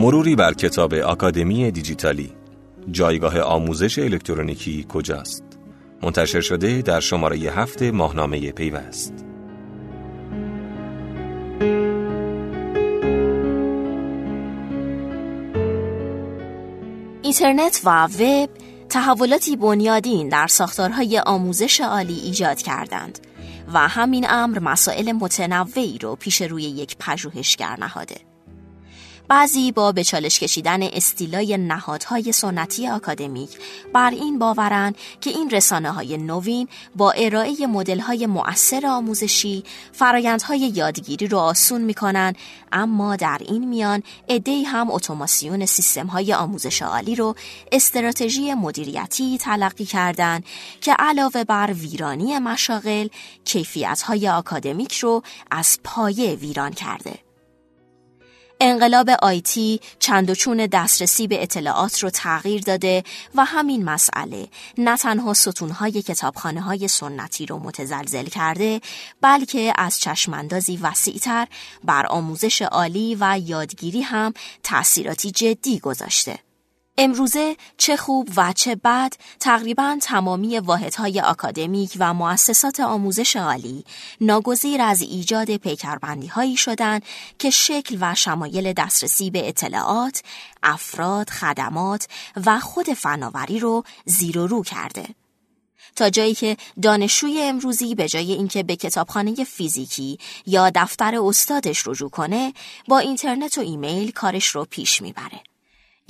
مروری بر کتاب آکادمی دیجیتالی جایگاه آموزش الکترونیکی کجاست؟ منتشر شده در شماره هفت ماهنامه پیوست اینترنت و وب تحولاتی بنیادین در ساختارهای آموزش عالی ایجاد کردند و همین امر مسائل متنوعی رو پیش روی یک پژوهشگر نهاده. بعضی با به چالش کشیدن استیلای نهادهای سنتی آکادمیک بر این باورن که این رسانه های نوین با ارائه مدل های مؤثر آموزشی فرایندهای یادگیری رو آسون می‌کنن اما در این میان عدهای هم اتوماسیون سیستم های آموزش عالی رو استراتژی مدیریتی تلقی کردند که علاوه بر ویرانی مشاغل کیفیت های آکادمیک رو از پایه ویران کرده. انقلاب آیتی چند و چون دسترسی به اطلاعات رو تغییر داده و همین مسئله نه تنها ستونهای کتابخانه های سنتی رو متزلزل کرده بلکه از چشماندازی وسیعتر بر آموزش عالی و یادگیری هم تأثیراتی جدی گذاشته. امروزه چه خوب و چه بد تقریبا تمامی واحدهای آکادمیک و مؤسسات آموزش عالی ناگزیر از ایجاد پیکربندی هایی شدند که شکل و شمایل دسترسی به اطلاعات، افراد، خدمات و خود فناوری رو زیر و رو کرده. تا جایی که دانشجوی امروزی به جای اینکه به کتابخانه فیزیکی یا دفتر استادش رجوع کنه با اینترنت و ایمیل کارش رو پیش می‌بره.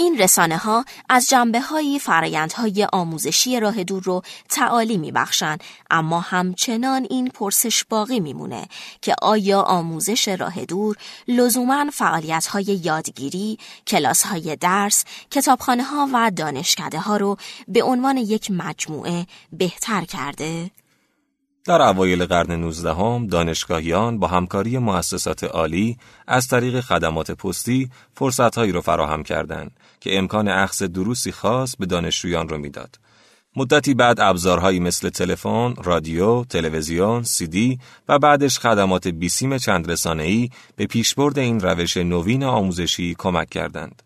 این رسانه ها از جنبه های فرایند های آموزشی راه دور رو تعالی می بخشن، اما همچنان این پرسش باقی میمونه که آیا آموزش راه دور لزوما فعالیت های یادگیری، کلاس های درس، کتابخانه ها و دانشکده ها رو به عنوان یک مجموعه بهتر کرده؟ در اوایل قرن 19 هم دانشگاهیان با همکاری مؤسسات عالی از طریق خدمات پستی فرصتهایی را فراهم کردند که امکان اخذ دروسی خاص به دانشجویان را می‌داد. مدتی بعد ابزارهایی مثل تلفن، رادیو، تلویزیون، سی‌دی و بعدش خدمات بیسیم چند رسانه‌ای به پیشبرد این روش نوین آموزشی کمک کردند.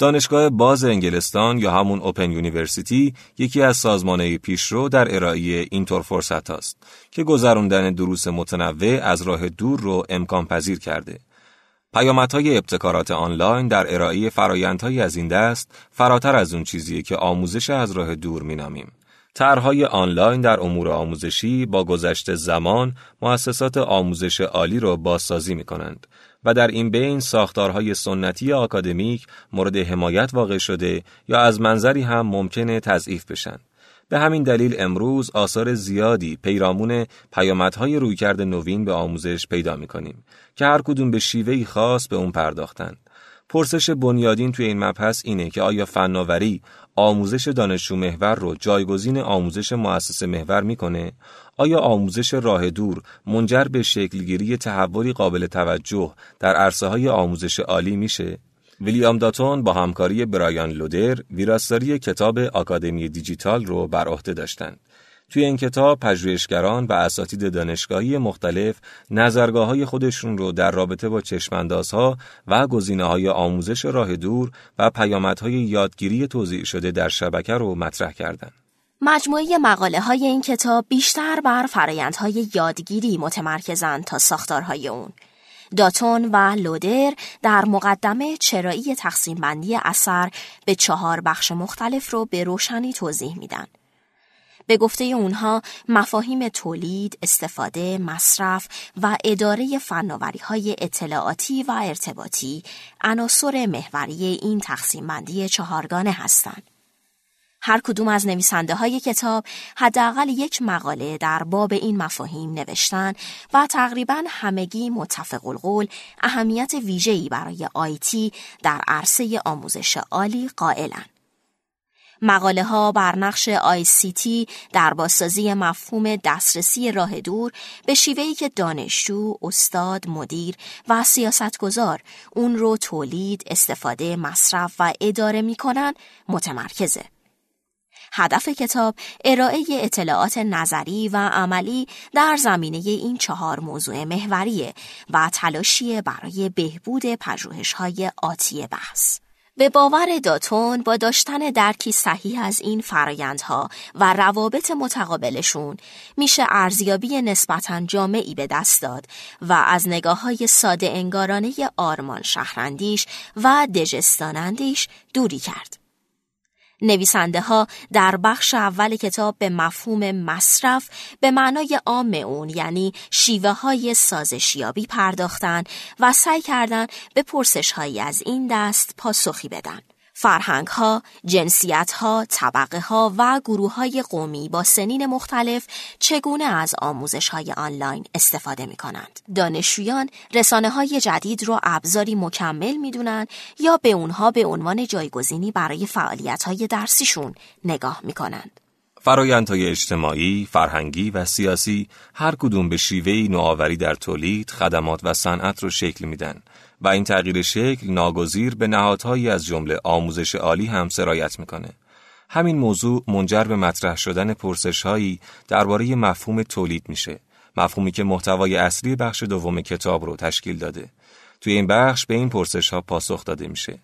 دانشگاه باز انگلستان یا همون Open University یکی از سازمان‌های پیشرو در ارائه اینطور فرصت‌هاست که گذراندن دروس متنوع از راه دور رو امکان پذیر کرده. پیامدهای ابتکارات آنلاین در ارائه فرایندهایی از این دست فراتر از اون چیزیه که آموزش از راه دور مینامیم. طرحهای آنلاین در امور آموزشی با گذشت زمان مؤسسات آموزش عالی را بازسازی می کنند و در این بین ساختارهای سنتی آکادمیک مورد حمایت واقع شده یا از منظری هم ممکنه تضعیف بشن. به همین دلیل امروز آثار زیادی پیرامون پیامدهای رویکرد نوین به آموزش پیدا می کنیم که هر کدوم به شیوهی خاص به اون پرداختند. پرسش بنیادین توی این مبحث اینه که آیا فناوری آموزش دانشجو محور رو جایگزین آموزش مؤسسه محور می‌کنه؟ آیا آموزش راه دور منجر به شکلگیری تحولی قابل توجه در عرصه های آموزش عالی میشه؟ ویلیام داتون با همکاری برایان لودر ویراستاری کتاب آکادمی دیجیتال رو بر عهده داشتند. توی این کتاب پژوهشگران و اساتید دانشگاهی مختلف نظرگاه های خودشون رو در رابطه با چشماندازها و گزینه های آموزش راه دور و پیامدهای یادگیری توضیح شده در شبکه رو مطرح کردند. مجموعه مقاله های این کتاب بیشتر بر فرایندهای یادگیری متمرکزند تا ساختارهای اون. داتون و لودر در مقدمه چرایی تقسیم بندی اثر به چهار بخش مختلف رو به روشنی توضیح میدن. به گفته اونها مفاهیم تولید، استفاده، مصرف و اداره فناوری های اطلاعاتی و ارتباطی عناصر محوری این تقسیم بندی چهارگانه هستند. هر کدوم از نویسنده های کتاب حداقل یک مقاله در باب این مفاهیم نوشتن و تقریبا همگی متفق القول اهمیت ویژه‌ای برای آیتی در عرصه آموزش عالی قائلند. مقاله ها بر نقش تی در بازسازی مفهوم دسترسی راه دور به شیوهی که دانشجو، استاد، مدیر و سیاستگزار اون رو تولید، استفاده، مصرف و اداره می‌کنن متمرکزه. هدف کتاب ارائه اطلاعات نظری و عملی در زمینه این چهار موضوع محوریه و تلاشی برای بهبود پژوهش‌های آتی بحث. به باور داتون با داشتن درکی صحیح از این فرایندها و روابط متقابلشون میشه ارزیابی نسبتا جامعی به دست داد و از نگاه های ساده انگارانه آرمان شهرندیش و دژستانندیش دوری کرد. نویسنده ها در بخش اول کتاب به مفهوم مصرف به معنای عام اون یعنی شیوه های سازشیابی پرداختن و سعی کردن به پرسش هایی از این دست پاسخی بدن. فرهنگ ها، جنسیت ها، طبقه ها و گروه های قومی با سنین مختلف چگونه از آموزش های آنلاین استفاده می کنند. دانشجویان رسانه های جدید را ابزاری مکمل می دونن یا به اونها به عنوان جایگزینی برای فعالیت های درسیشون نگاه می کنند. فرایندهای اجتماعی، فرهنگی و سیاسی هر کدوم به شیوهی نوآوری در تولید، خدمات و صنعت رو شکل میدن و این تغییر شکل ناگزیر به نهادهایی از جمله آموزش عالی هم سرایت می‌کنه. همین موضوع منجر به مطرح شدن پرسشهایی درباره مفهوم تولید میشه. مفهومی که محتوای اصلی بخش دوم کتاب رو تشکیل داده. توی این بخش به این پرسش ها پاسخ داده میشه.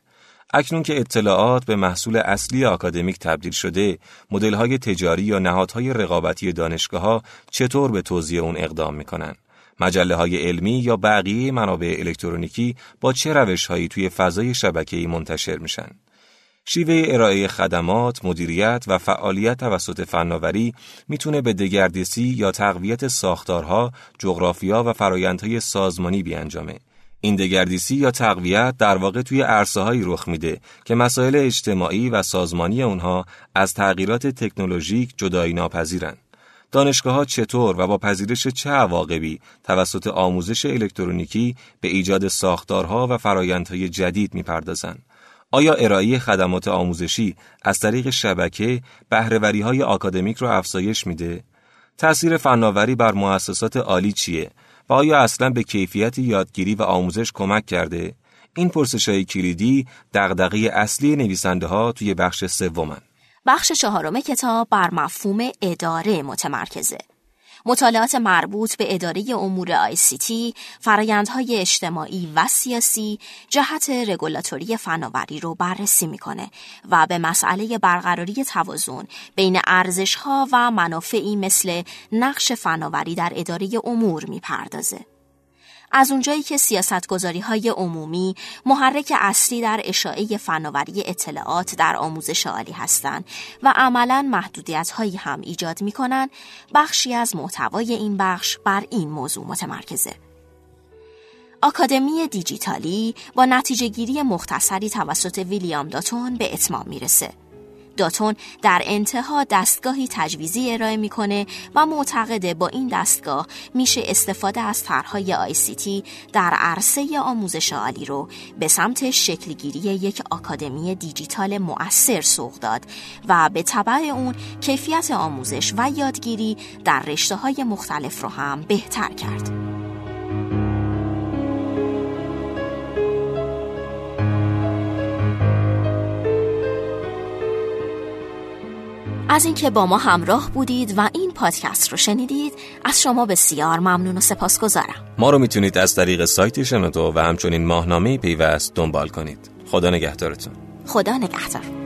اکنون که اطلاعات به محصول اصلی آکادمیک تبدیل شده، های تجاری یا نهادهای رقابتی دانشگاه ها چطور به توضیح اون اقدام می‌کنن؟ مجله های علمی یا بقیه منابع الکترونیکی با چه روش هایی توی فضای شبکه‌ای منتشر میشن؟ شیوه ارائه خدمات، مدیریت و فعالیت توسط فناوری می‌تونه به دگردیسی یا تقویت ساختارها، جغرافیا و فرایندهای سازمانی بیانجامه. این دگردیسی یا تقویت در واقع توی عرصه‌هایی رخ میده که مسائل اجتماعی و سازمانی اونها از تغییرات تکنولوژیک جدایی ناپذیرن. دانشگاه ها چطور و با پذیرش چه عواقبی توسط آموزش الکترونیکی به ایجاد ساختارها و فرایندهای جدید می‌پردازند؟ آیا ارائه خدمات آموزشی از طریق شبکه بهرهوری های آکادمیک رو افزایش میده؟ تأثیر فناوری بر مؤسسات عالی چیه و آیا اصلا به کیفیت یادگیری و آموزش کمک کرده؟ این پرسش های کلیدی دغدغه اصلی نویسنده ها توی بخش سومن. بخش چهارم کتاب بر مفهوم اداره متمرکزه. مطالعات مربوط به اداره امور آی فرایندهای اجتماعی و سیاسی، جهت رگولاتوری فناوری رو بررسی می‌کنه و به مسئله برقراری توازن بین ارزشها و منافعی مثل نقش فناوری در اداره امور می‌پردازه. از اونجایی که سیاستگذاری های عمومی محرک اصلی در اشاعه فناوری اطلاعات در آموزش عالی هستند و عملا محدودیت هایی هم ایجاد می کنند، بخشی از محتوای این بخش بر این موضوع متمرکزه. آکادمی دیجیتالی با نتیجه گیری مختصری توسط ویلیام داتون به اتمام می‌رسه. داتون در انتها دستگاهی تجویزی ارائه می‌کنه و معتقده با این دستگاه میشه استفاده از طرحهای آیسیتی در عرصه آموزش عالی رو به سمت شکلگیری یک آکادمی دیجیتال مؤثر سوق داد و به طبع اون کیفیت آموزش و یادگیری در رشته های مختلف رو هم بهتر کرد. از اینکه با ما همراه بودید و این پادکست رو شنیدید از شما بسیار ممنون و سپاسگزارم. ما رو می‌تونید از طریق سایت شنوتو و همچنین ماهنامه پیوست دنبال کنید. خدا نگهدارتون. خدا نگهدار.